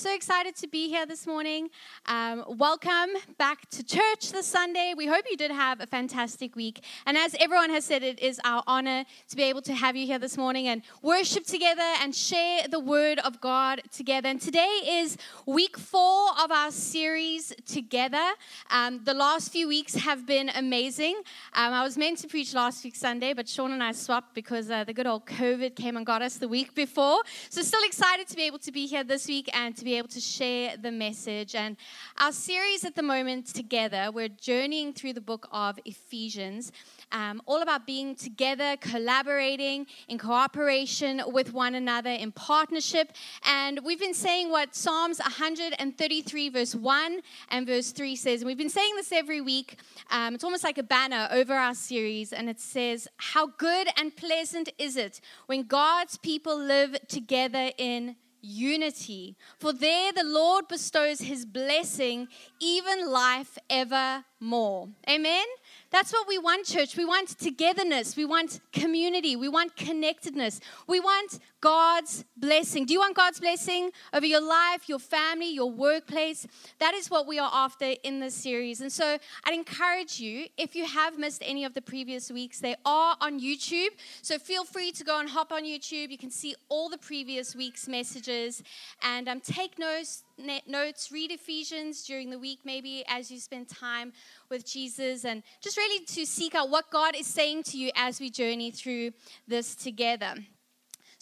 So excited to be here this morning. Um, welcome back to church this Sunday. We hope you did have a fantastic week. And as everyone has said, it is our honor to be able to have you here this morning and worship together and share the word of God together. And today is week four of our series together. Um, the last few weeks have been amazing. Um, I was meant to preach last week Sunday, but Sean and I swapped because uh, the good old COVID came and got us the week before. So still excited to be able to be here this week and to be be able to share the message. And our series at the moment together, we're journeying through the book of Ephesians, um, all about being together, collaborating, in cooperation with one another, in partnership. And we've been saying what Psalms 133, verse 1 and verse 3 says. And we've been saying this every week. Um, it's almost like a banner over our series. And it says, How good and pleasant is it when God's people live together in unity. For there the Lord bestows his blessing, even life evermore. Amen. That's what we want, church. We want togetherness. We want community. We want connectedness. We want God's blessing. Do you want God's blessing over your life, your family, your workplace? That is what we are after in this series. And so I'd encourage you, if you have missed any of the previous weeks, they are on YouTube. So feel free to go and hop on YouTube. You can see all the previous week's messages and um, take notes notes, read Ephesians during the week, maybe as you spend time with Jesus, and just really to seek out what God is saying to you as we journey through this together.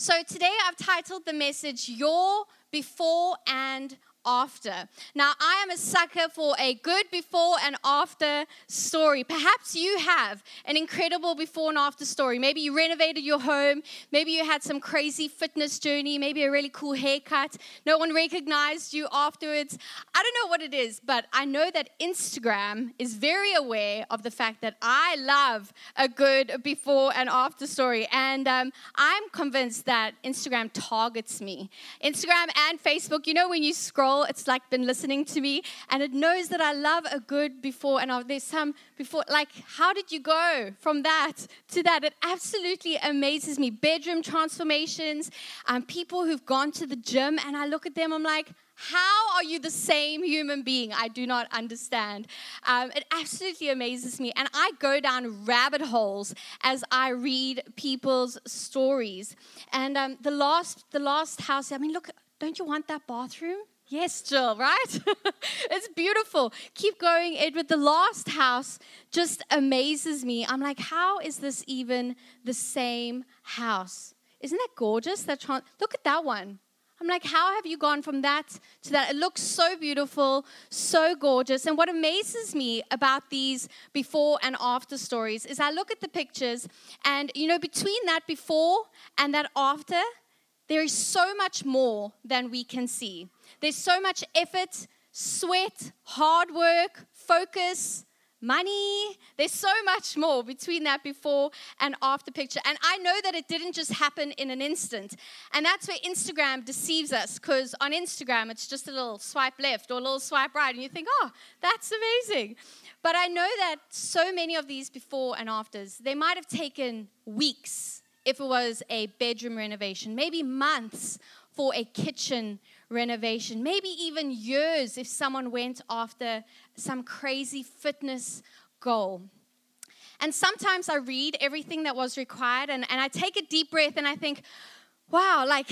So today I've titled the message Your Before and after. Now, I am a sucker for a good before and after story. Perhaps you have an incredible before and after story. Maybe you renovated your home, maybe you had some crazy fitness journey, maybe a really cool haircut. No one recognized you afterwards. I don't know what it is, but I know that Instagram is very aware of the fact that I love a good before and after story. And um, I'm convinced that Instagram targets me. Instagram and Facebook, you know, when you scroll it's like been listening to me and it knows that I love a good before and there's some before. Like, how did you go from that to that? It absolutely amazes me. Bedroom transformations, um, people who've gone to the gym and I look at them, I'm like, how are you the same human being? I do not understand. Um, it absolutely amazes me. And I go down rabbit holes as I read people's stories. And um, the, last, the last house, I mean, look, don't you want that bathroom? Yes, Jill, right? it's beautiful. Keep going, Edward. The last house just amazes me. I'm like, how is this even the same house? Isn't that gorgeous? That trans- Look at that one. I'm like, how have you gone from that to that? It looks so beautiful, so gorgeous. And what amazes me about these before and after stories is I look at the pictures, and you know, between that before and that after, there is so much more than we can see. There's so much effort, sweat, hard work, focus, money. There's so much more between that before and after picture. And I know that it didn't just happen in an instant. And that's where Instagram deceives us because on Instagram, it's just a little swipe left or a little swipe right. And you think, oh, that's amazing. But I know that so many of these before and afters, they might have taken weeks if it was a bedroom renovation, maybe months for a kitchen renovation, maybe even years if someone went after some crazy fitness goal. And sometimes I read everything that was required and, and I take a deep breath and I think, wow, like,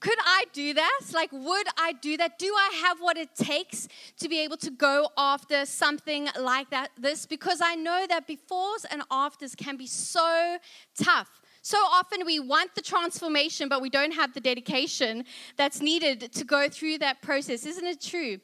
could I do that? Like, would I do that? Do I have what it takes to be able to go after something like that? This because I know that befores and afters can be so tough. So often we want the transformation, but we don't have the dedication that's needed to go through that process. Isn't it true?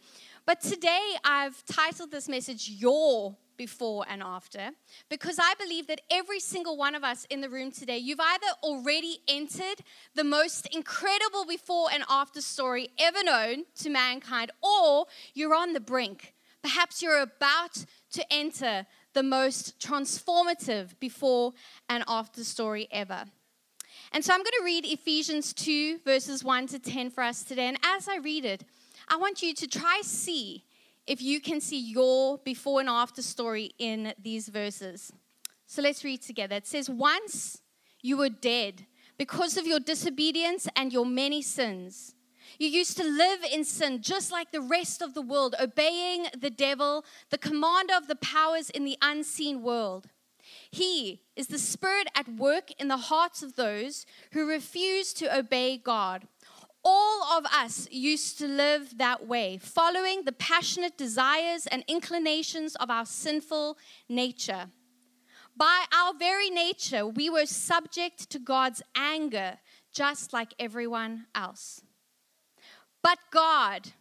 But today I've titled this message Your Before and After because I believe that every single one of us in the room today, you've either already entered the most incredible before and after story ever known to mankind, or you're on the brink. Perhaps you're about to enter the most transformative before and after story ever. And so I'm going to read Ephesians 2, verses 1 to 10 for us today. And as I read it, I want you to try see if you can see your before and after story in these verses. So let's read together. It says, Once you were dead because of your disobedience and your many sins. You used to live in sin just like the rest of the world, obeying the devil, the commander of the powers in the unseen world. He is the spirit at work in the hearts of those who refuse to obey God. All of us used to live that way, following the passionate desires and inclinations of our sinful nature. By our very nature, we were subject to God's anger, just like everyone else. But God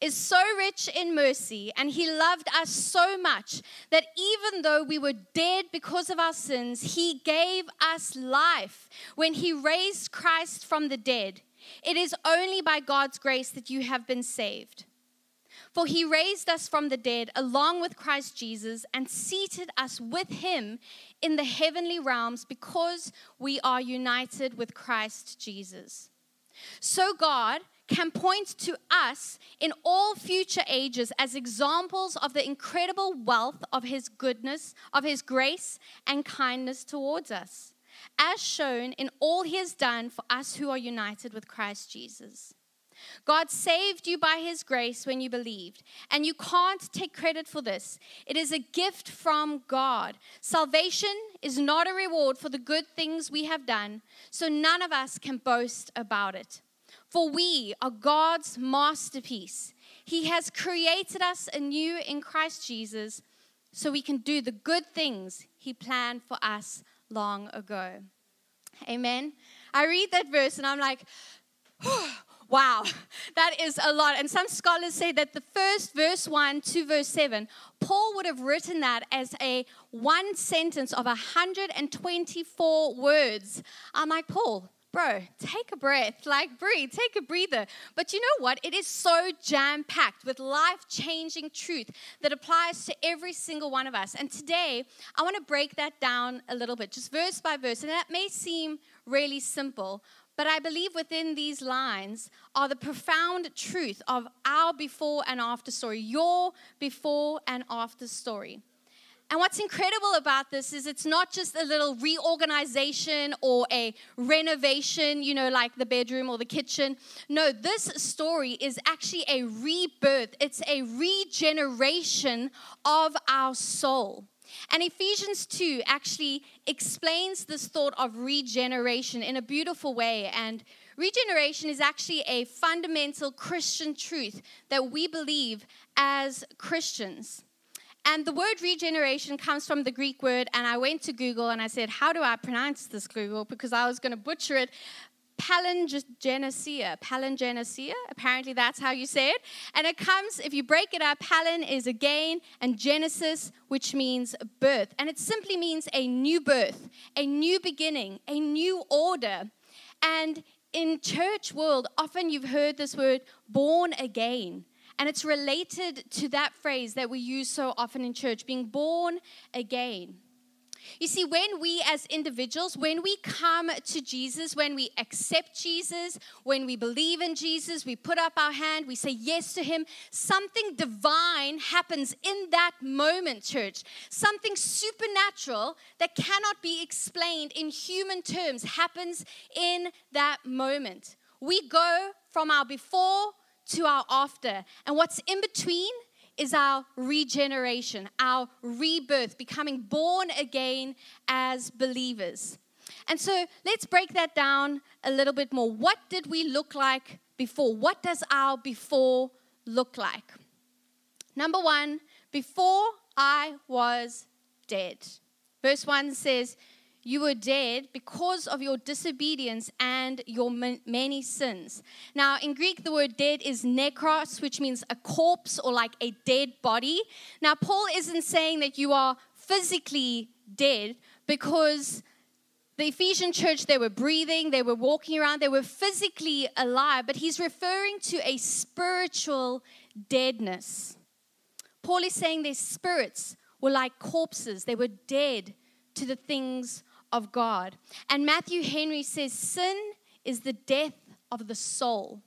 is so rich in mercy and he loved us so much that even though we were dead because of our sins, he gave us life when he raised Christ from the dead. It is only by God's grace that you have been saved. For he raised us from the dead along with Christ Jesus and seated us with him in the heavenly realms because we are united with Christ Jesus. So God can point to us in all future ages as examples of the incredible wealth of his goodness, of his grace and kindness towards us, as shown in all he has done for us who are united with Christ Jesus. God saved you by his grace when you believed, and you can't take credit for this. It is a gift from God. Salvation is not a reward for the good things we have done, so none of us can boast about it. For we are God's masterpiece. He has created us anew in Christ Jesus so we can do the good things He planned for us long ago. Amen. I read that verse and I'm like, wow, that is a lot. And some scholars say that the first verse 1 to verse 7, Paul would have written that as a one sentence of 124 words. I'm like, Paul, bro, take a breath, like breathe, take a breather. But you know what? It is so jam packed with life changing truth that applies to every single one of us. And today, I want to break that down a little bit, just verse by verse. And that may seem really simple, but I believe within these lines are the profound truth of our before and after story, your before and after story. And what's incredible about this is it's not just a little reorganization or a renovation, you know, like the bedroom or the kitchen. No, this story is actually a rebirth, it's a regeneration of our soul. And Ephesians 2 actually explains this thought of regeneration in a beautiful way. And regeneration is actually a fundamental Christian truth that we believe as Christians. And the word regeneration comes from the Greek word, and I went to Google and I said, How do I pronounce this, Google? Because I was going to butcher it. Palingenesia. Palingenesia. Apparently, that's how you say it. And it comes, if you break it up, palin is again, and genesis, which means birth. And it simply means a new birth, a new beginning, a new order. And in church world, often you've heard this word born again. And it's related to that phrase that we use so often in church being born again. You see, when we as individuals, when we come to Jesus, when we accept Jesus, when we believe in Jesus, we put up our hand, we say yes to Him, something divine happens in that moment, church. Something supernatural that cannot be explained in human terms happens in that moment. We go from our before to our after. And what's in between is our regeneration, our rebirth, becoming born again as believers. And so let's break that down a little bit more. What did we look like before? What does our before look like? Number one, before I was dead. Verse 1 says, you were dead because of your disobedience and your many sins. Now, in Greek, the word dead is nekros, which means a corpse or like a dead body. Now, Paul isn't saying that you are physically dead because the Ephesian church, they were breathing, they were walking around, they were physically alive, but he's referring to a spiritual deadness. Paul is saying their spirits were like corpses, they were dead to the things of God. And Matthew Henry says, Sin is the death of the soul.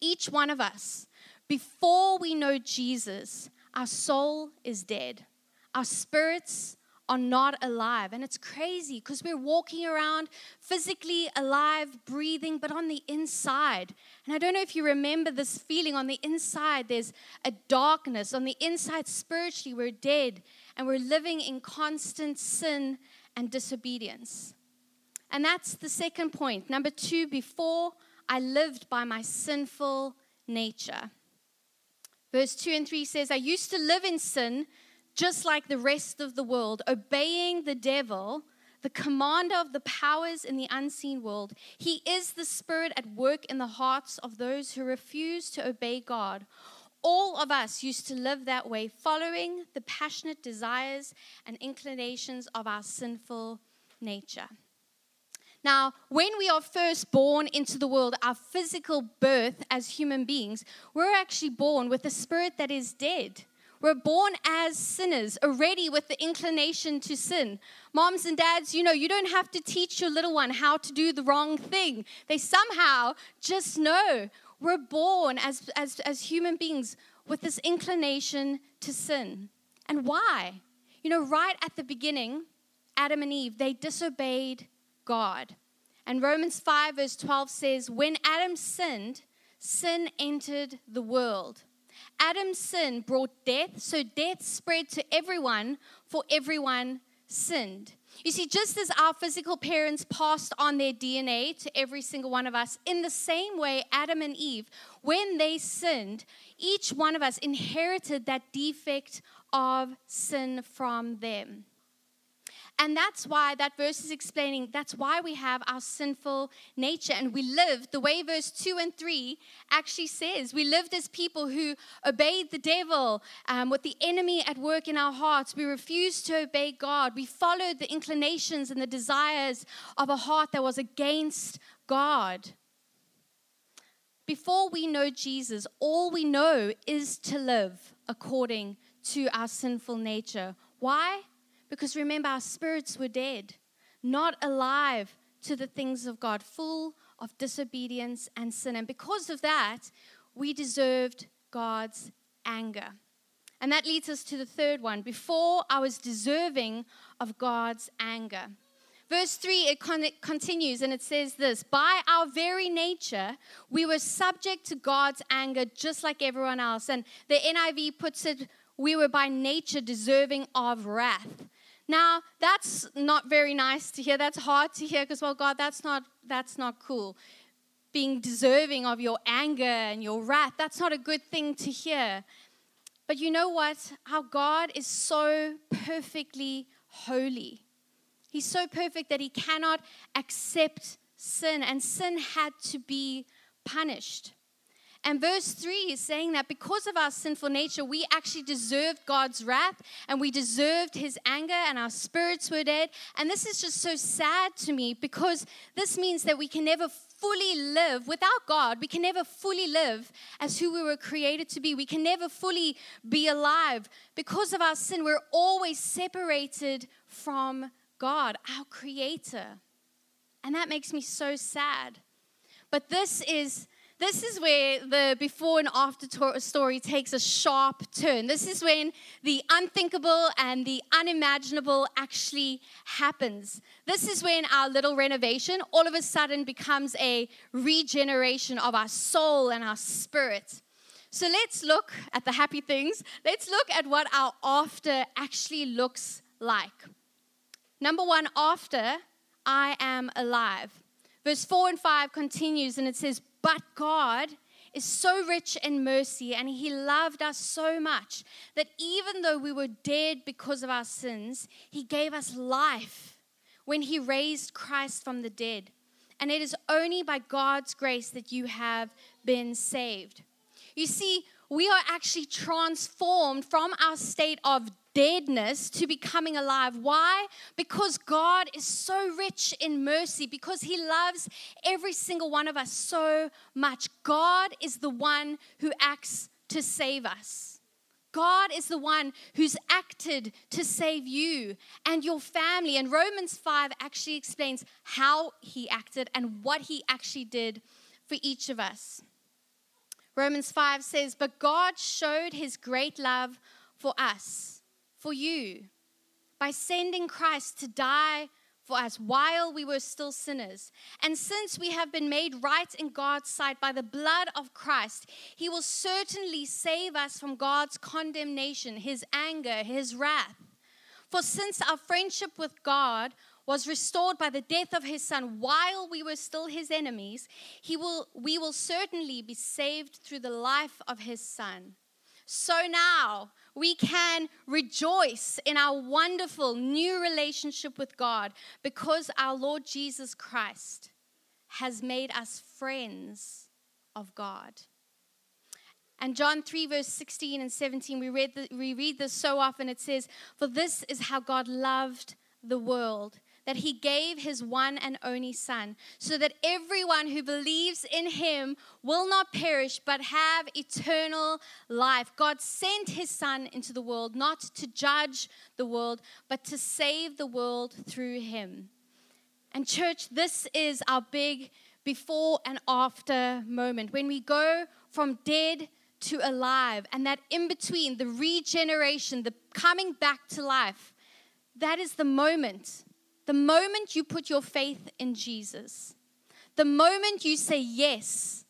Each one of us, before we know Jesus, our soul is dead. Our spirits are not alive. And it's crazy because we're walking around physically alive, breathing, but on the inside. And I don't know if you remember this feeling on the inside, there's a darkness. On the inside, spiritually, we're dead and we're living in constant sin and disobedience. And that's the second point. Number two, before I lived by my sinful nature. Verse 2 and 3 says, I used to live in sin just like the rest of the world, obeying the devil, the commander of the powers in the unseen world. He is the spirit at work in the hearts of those who refuse to obey God. All of us used to live that way, following the passionate desires and inclinations of our sinful nature. Now, when we are first born into the world, our physical birth as human beings, we're actually born with a spirit that is dead. We're born as sinners, already with the inclination to sin. Moms and dads, you know, you don't have to teach your little one how to do the wrong thing. They somehow just know. We're born as, as, as human beings with this inclination to sin. And why? You know, right at the beginning, Adam and Eve, they disobeyed God. And Romans 5, verse 12 says, When Adam sinned, sin entered the world. Adam's sin brought death, so death spread to everyone, for everyone sinned. You see, just as our physical parents passed on their DNA to every single one of us, in the same way, Adam and Eve, when they sinned, each one of us inherited that defect of sin from them. And that's why that verse is explaining that's why we have our sinful nature and we live the way verse 2 and 3 actually says. We lived as people who obeyed the devil um, with the enemy at work in our hearts. We refused to obey God. We followed the inclinations and the desires of a heart that was against God. Before we know Jesus, all we know is to live according to our sinful nature. Why? Because remember, our spirits were dead, not alive to the things of God, full of disobedience and sin. And because of that, we deserved God's anger. And that leads us to the third one. Before I was deserving of God's anger. Verse 3, it, con- continues and it says this By our very nature, we were subject to God's anger just like everyone else. And the NIV puts it, we were by nature deserving of wrath. Now, that's not very nice to hear. That's hard to hear because, well, God, that's not, that's not cool. Being deserving of your anger and your wrath, that's not a good thing to hear. But you know what? Our God is so perfectly holy. He's so perfect that he cannot accept sin, and sin had to be punished. And verse 3 is saying that because of our sinful nature, we actually deserved God's wrath and we deserved his anger, and our spirits were dead. And this is just so sad to me because this means that we can never fully live without God. We can never fully live as who we were created to be. We can never fully be alive. Because of our sin, we're always separated from God, our creator. And that makes me so sad. But this is this is where the before and after story takes a sharp turn. This is when the unthinkable and the unimaginable actually happens. This is when our little renovation all of a sudden becomes a regeneration of our soul and our spirit. So let's look at the happy things. Let's look at what our after actually looks like. Number one, after I am alive. Verse 4 and 5 continues and it says, but God is so rich in mercy and He loved us so much that even though we were dead because of our sins, He gave us life when He raised Christ from the dead. And it is only by God's grace that you have been saved. You see, we are actually transformed from our state of deadness to becoming alive. Why? Because God is so rich in mercy, because He loves every single one of us so much. God is the one who acts to save us. God is the one who's acted to save you and your family. And Romans 5 actually explains how he acted and what he actually did for each of us. Romans 5 says, But God showed his great love for us for you. by sending Christ to die for us while we were still sinners. And since we have been made right in God's sight by the blood of Christ, He will certainly save us from God's condemnation, His anger, His wrath. For since our friendship with God was restored by the death of his son while we were still his enemies, he will, we will certainly be saved through the life of his son. So now we can rejoice in our wonderful new relationship with God because our Lord Jesus Christ has made us friends of God. And John 3, verse 16 and 17, we, read the, we read this so often. It says, For this is how God loved the world that he gave his one and only Son, so that everyone who believes in him will not perish but have eternal life. God sent his Son into the world not to judge the world, but to save the world through him. And, church, this is our big before and after moment. When we go from dead to alive, and that in between, the regeneration, the coming back to life, that is the moment the moment you put your faith in Jesus, the moment you say yes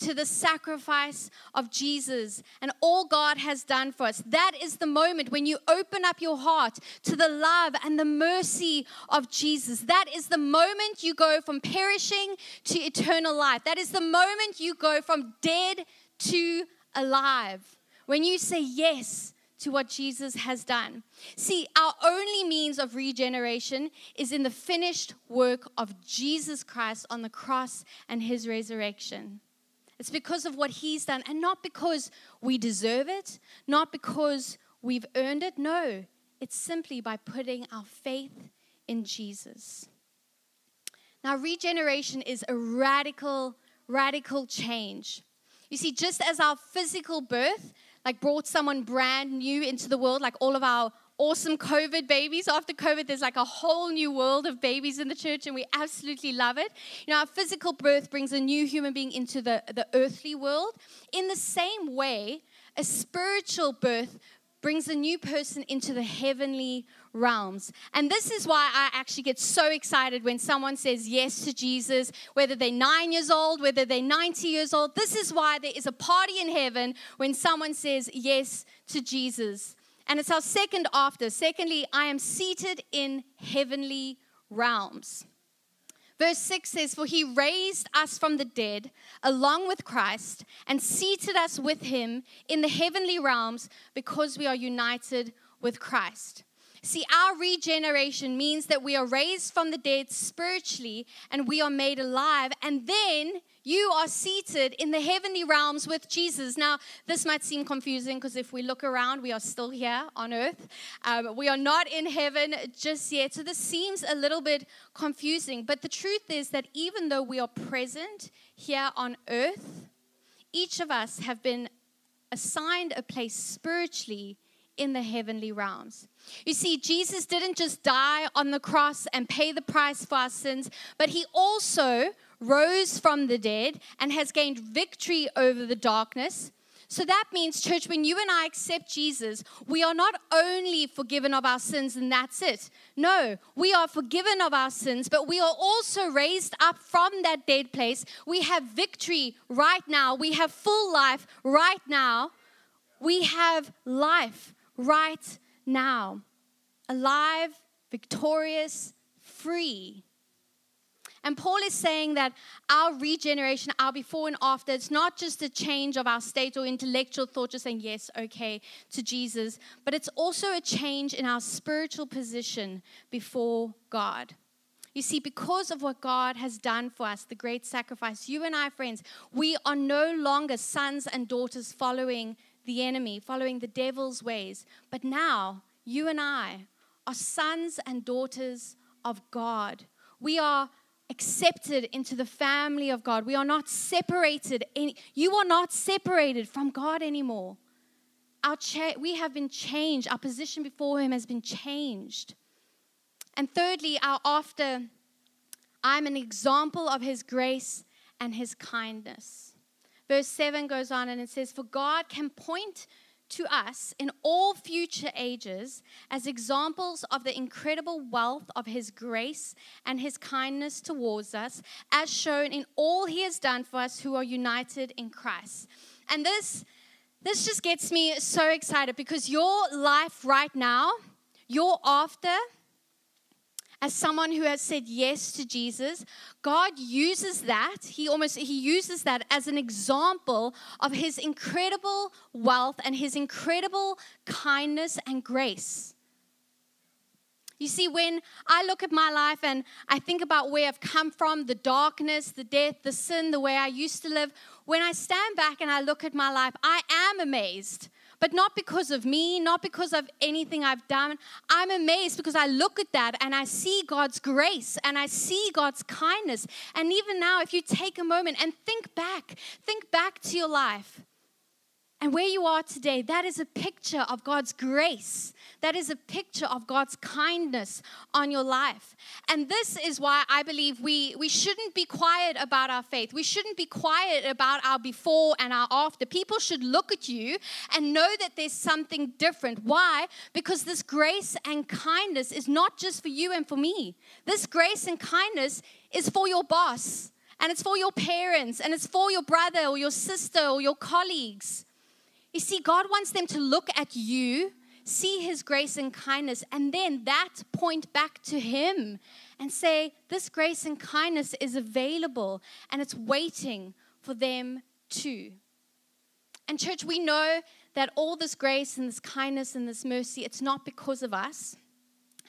to the sacrifice of Jesus and all God has done for us, that is the moment when you open up your heart to the love and the mercy of Jesus. That is the moment you go from perishing to eternal life. That is the moment you go from dead to alive. When you say yes to what Jesus has done. See, our only means of regeneration is in the finished work of Jesus Christ on the cross and his resurrection. It's because of what he's done, and not because we deserve it, not because we've earned it. No, it's simply by putting our faith in Jesus. Now, regeneration is a radical, radical change. You see, just as our physical birth like brought someone brand new into the world, like all of our awesome COVID babies. After COVID, there's like a whole new world of babies in the church, and we absolutely love it. You know, our physical birth brings a new human being into the, the earthly world. In the same way, a spiritual birth brings a new person into the heavenly realms. And this is why I actually get so excited when someone says yes to Jesus, whether they're nine years old, whether they're 90 years old. This is why there is a party in heaven when someone says yes to Jesus. And it's our second after. Secondly, I am seated in heavenly realms. Verse 6 says, For he raised us from the dead along with Christ and seated us with him in the heavenly realms because we are united with Christ. See, our regeneration means that we are raised from the dead spiritually and we are made alive. And then you are seated in the heavenly realms with Jesus. Now, this might seem confusing because if we look around, we are still here on earth. Um, we are not in heaven just yet. So this seems a little bit confusing. But the truth is that even though we are present here on earth, each of us have been assigned a place spiritually in the heavenly realms. You see, Jesus didn't just die on the cross and pay the price for our sins, but he also rose from the dead and has gained victory over the darkness. So that means, church, when you and I accept Jesus, we are not only forgiven of our sins and that's it. No, we are forgiven of our sins, but we are also raised up from that dead place. We have victory right now. We have full life right now. We have life right now. Alive, victorious, free. And Paul is saying that our regeneration, our before and after, it's not just a change of our state or intellectual thought, just saying yes, okay, to Jesus, but it's also a change in our spiritual position before God. You see, because of what God has done for us, the great sacrifice, you and I, friends, we are no longer sons and daughters following the enemy, following the devil's ways. But now, you and I are sons and daughters of God. We are accepted into the family of God. We are not separated. Any, you are not separated from God anymore. Our cha- we have been changed. Our position before Him has been changed. And thirdly, our after, I'm an example of His grace and His kindness verse 7 goes on and it says, For God can point to us in all future ages as examples of the incredible wealth of his grace and his kindness towards us, as shown in all he has done for us who are united in Christ. And this this just gets me so excited because your life right now, your after as someone who has said yes to Jesus, God uses that. He almost he uses that as an example of his incredible wealth and his incredible kindness and grace. You see, when I look at my life and I think about where I've come from, the darkness, the death, the sin, the way I used to live, when I stand back and I look at my life, I am amazed but not because of me, not because of anything I've done. I'm amazed because I look at that and I see God's grace and I see God's kindness. And even now, if you take a moment and think back, think back to your life. And where you are today, that is a picture of God's grace. That is a picture of God's kindness on your life. And this is why I believe we, we shouldn't be quiet about our faith. We shouldn't be quiet about our before and our after. People should look at you and know that there's something different. Why? Because this grace and kindness is not just for you and for me. This grace and kindness is for your boss, and it's for your parents, and it's for your brother or your sister or your colleagues. You see, God wants them to look at you, see His grace and kindness, and then that point back to Him and say, This grace and kindness is available and it's waiting for them too. And, church, we know that all this grace and this kindness and this mercy, it's not because of us,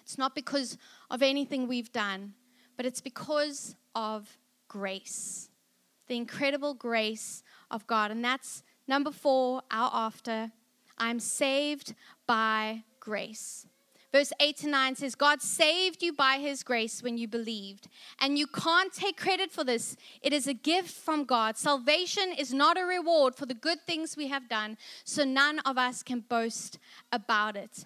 it's not because of anything we've done, but it's because of grace, the incredible grace of God. And that's Number four, our after, I'm saved by grace. Verse 8 to 9 says, God saved you by his grace when you believed. And you can't take credit for this. It is a gift from God. Salvation is not a reward for the good things we have done, so none of us can boast about it.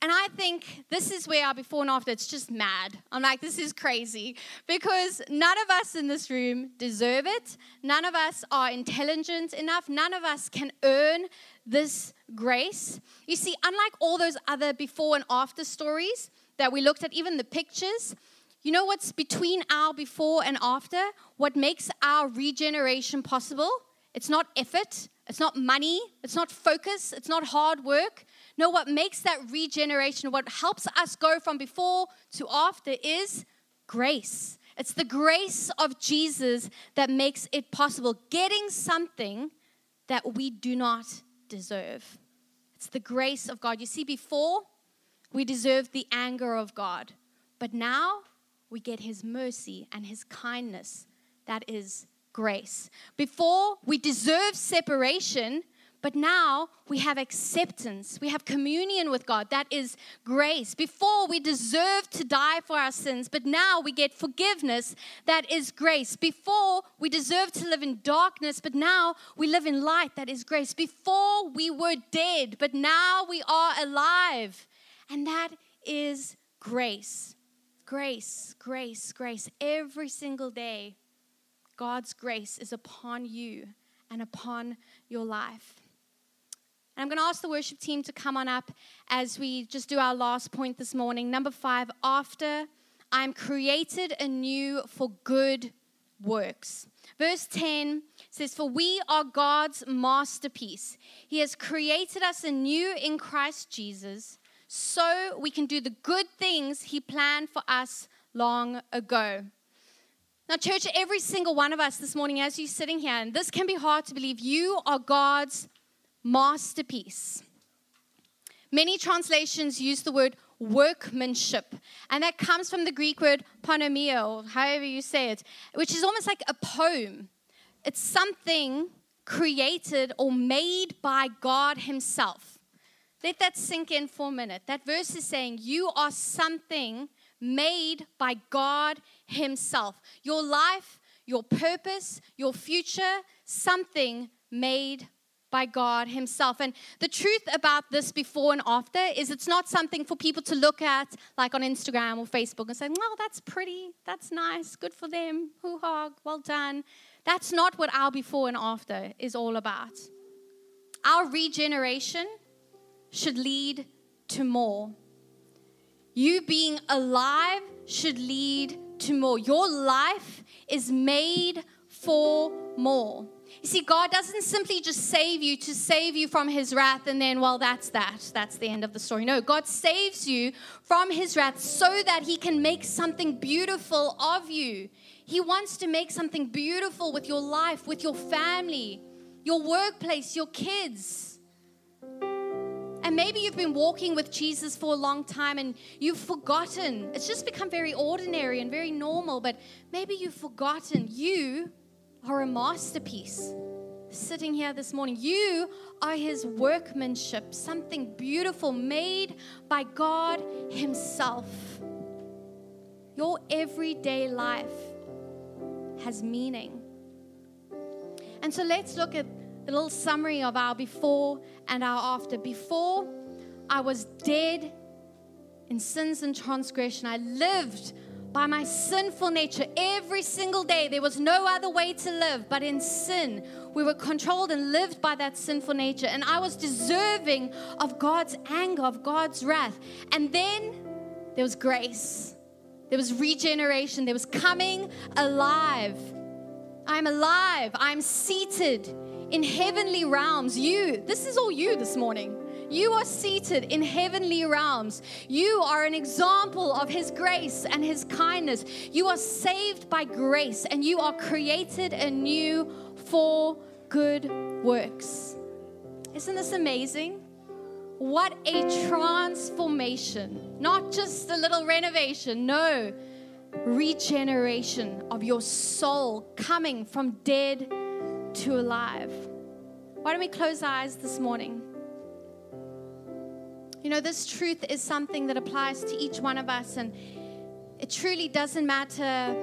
And I think this is where our before and after, it's just mad. I'm like, this is crazy because none of us in this room deserve it. None of us are intelligent enough. None of us can earn this grace. You see, unlike all those other before and after stories that we looked at, even the pictures, you know what's between our before and after? What makes our regeneration possible? It's not effort, it's not money, it's not focus, it's not hard work. No, what makes that regeneration, what helps us go from before to after is grace. It's the grace of Jesus that makes it possible, getting something that we do not deserve. It's the grace of God. You see, before we deserved the anger of God, but now we get His mercy and His kindness. That is grace. Before we deserve separation, but now we have acceptance. We have communion with God. That is grace. Before we deserve to die for our sins, but now we get forgiveness. That is grace. Before we deserve to live in darkness, but now we live in light. That is grace. Before we were dead, but now we are alive. And that is grace. Grace, grace, grace. Every single day, God's grace is upon you and upon your life. And I'm going to ask the worship team to come on up as we just do our last point this morning. Number five, after I'm created anew for good works. Verse 10 says, For we are God's masterpiece. He has created us anew in Christ Jesus so we can do the good things He planned for us long ago. Now, church, every single one of us this morning, as you're sitting here, and this can be hard to believe, you are God's masterpiece. Many translations use the word workmanship, and that comes from the Greek word panomia, or however you say it, which is almost like a poem. It's something created or made by God Himself. Let that sink in for a minute. That verse is saying, You are something made by God Himself. Your life, your purpose, your future, something made by God Himself. And the truth about this before and after is it's not something for people to look at like on Instagram or Facebook and say, well, that's pretty, that's nice, good for them, hoo ha, well done. That's not what our before and after is all about. our regeneration should lead to more. You being alive should lead to more. Your life is made for more. You see, God doesn't simply just save you to save you from his wrath and then, well, that's that. That's the end of the story. No, God saves you from his wrath so that he can make something beautiful of you. He wants to make something beautiful with your life, with your family, your workplace, your kids. And maybe you've been walking with Jesus for a long time and you've forgotten. It's just become very ordinary and very normal, but maybe you've forgotten you are a masterpiece sitting here this morning. You are his workmanship, something beautiful made by God himself. Your everyday life has meaning. And so let's look at a little summary of our before and our after. Before, I was dead in sins and transgression. I lived by my sinful nature every single day. There was no other way to live but in sin. We were controlled and lived by that sinful nature. And I was deserving of God's anger, of God's wrath. And then there was grace, there was regeneration, there was coming alive. I'm alive, I'm seated in heavenly realms. You, this is all you this morning. You are seated in heavenly realms. You are an example of His grace and His kindness. You are saved by grace and you are created anew for good works. Isn't this amazing? What a transformation. Not just a little renovation, no, regeneration of your soul coming from dead to alive. Why don't we close our eyes this morning? You know, this truth is something that applies to each one of us, and it truly doesn't matter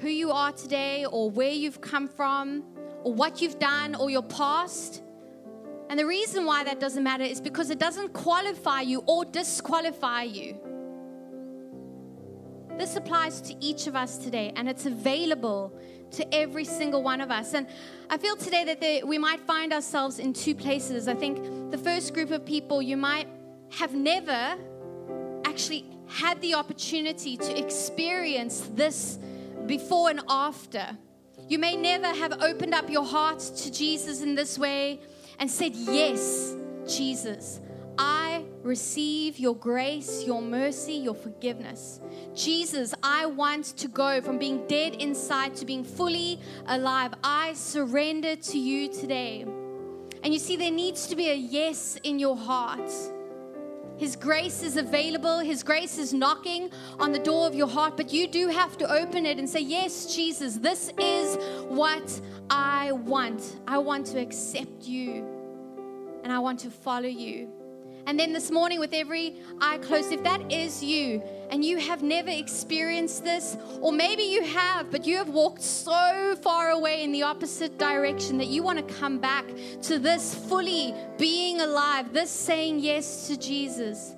who you are today, or where you've come from, or what you've done, or your past. And the reason why that doesn't matter is because it doesn't qualify you or disqualify you. This applies to each of us today, and it's available to every single one of us. And I feel today that there, we might find ourselves in two places. I think the first group of people, you might have never actually had the opportunity to experience this before and after. You may never have opened up your heart to Jesus in this way and said, Yes, Jesus, receive your grace, your mercy, your forgiveness. Jesus, I want to go from being dead inside to being fully alive. I surrender to you today. And you see, there needs to be a yes in your heart. His grace is available. His grace is knocking on the door of your heart, but you do have to open it and say, Yes, Jesus, this is what I want. I want to accept you and I want to follow you. And then this morning, with every eye closed, if that is you and you have never experienced this, or maybe you have, but you have walked so far away in the opposite direction that you want to come back to this fully being alive, this saying yes to Jesus.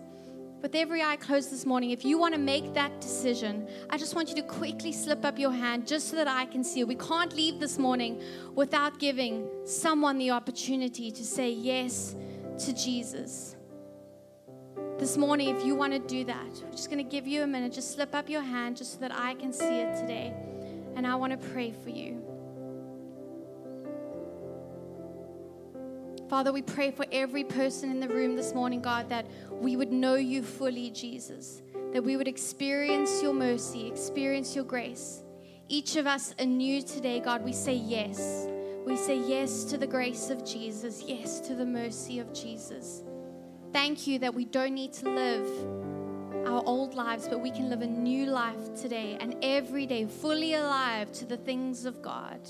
With every eye closed this morning, if you want to make that decision, I just want you to quickly slip up your hand just so that I can see. We can't leave this morning without giving someone the opportunity to say yes to Jesus this morning, if you want to do that, we're just going to give you a minute. Just slip up your hand just so that I can see it today. And I want to pray for you. Father, we pray for every person in the room this morning, God, that we would know you fully, Jesus, that we would experience your mercy, experience your grace. Each of us anew today, God, we say yes. We say yes to the grace of Jesus, yes to the mercy of Jesus. Thank you that we don't need to live our old lives, but we can live a new life today and every day, fully alive to the things of God.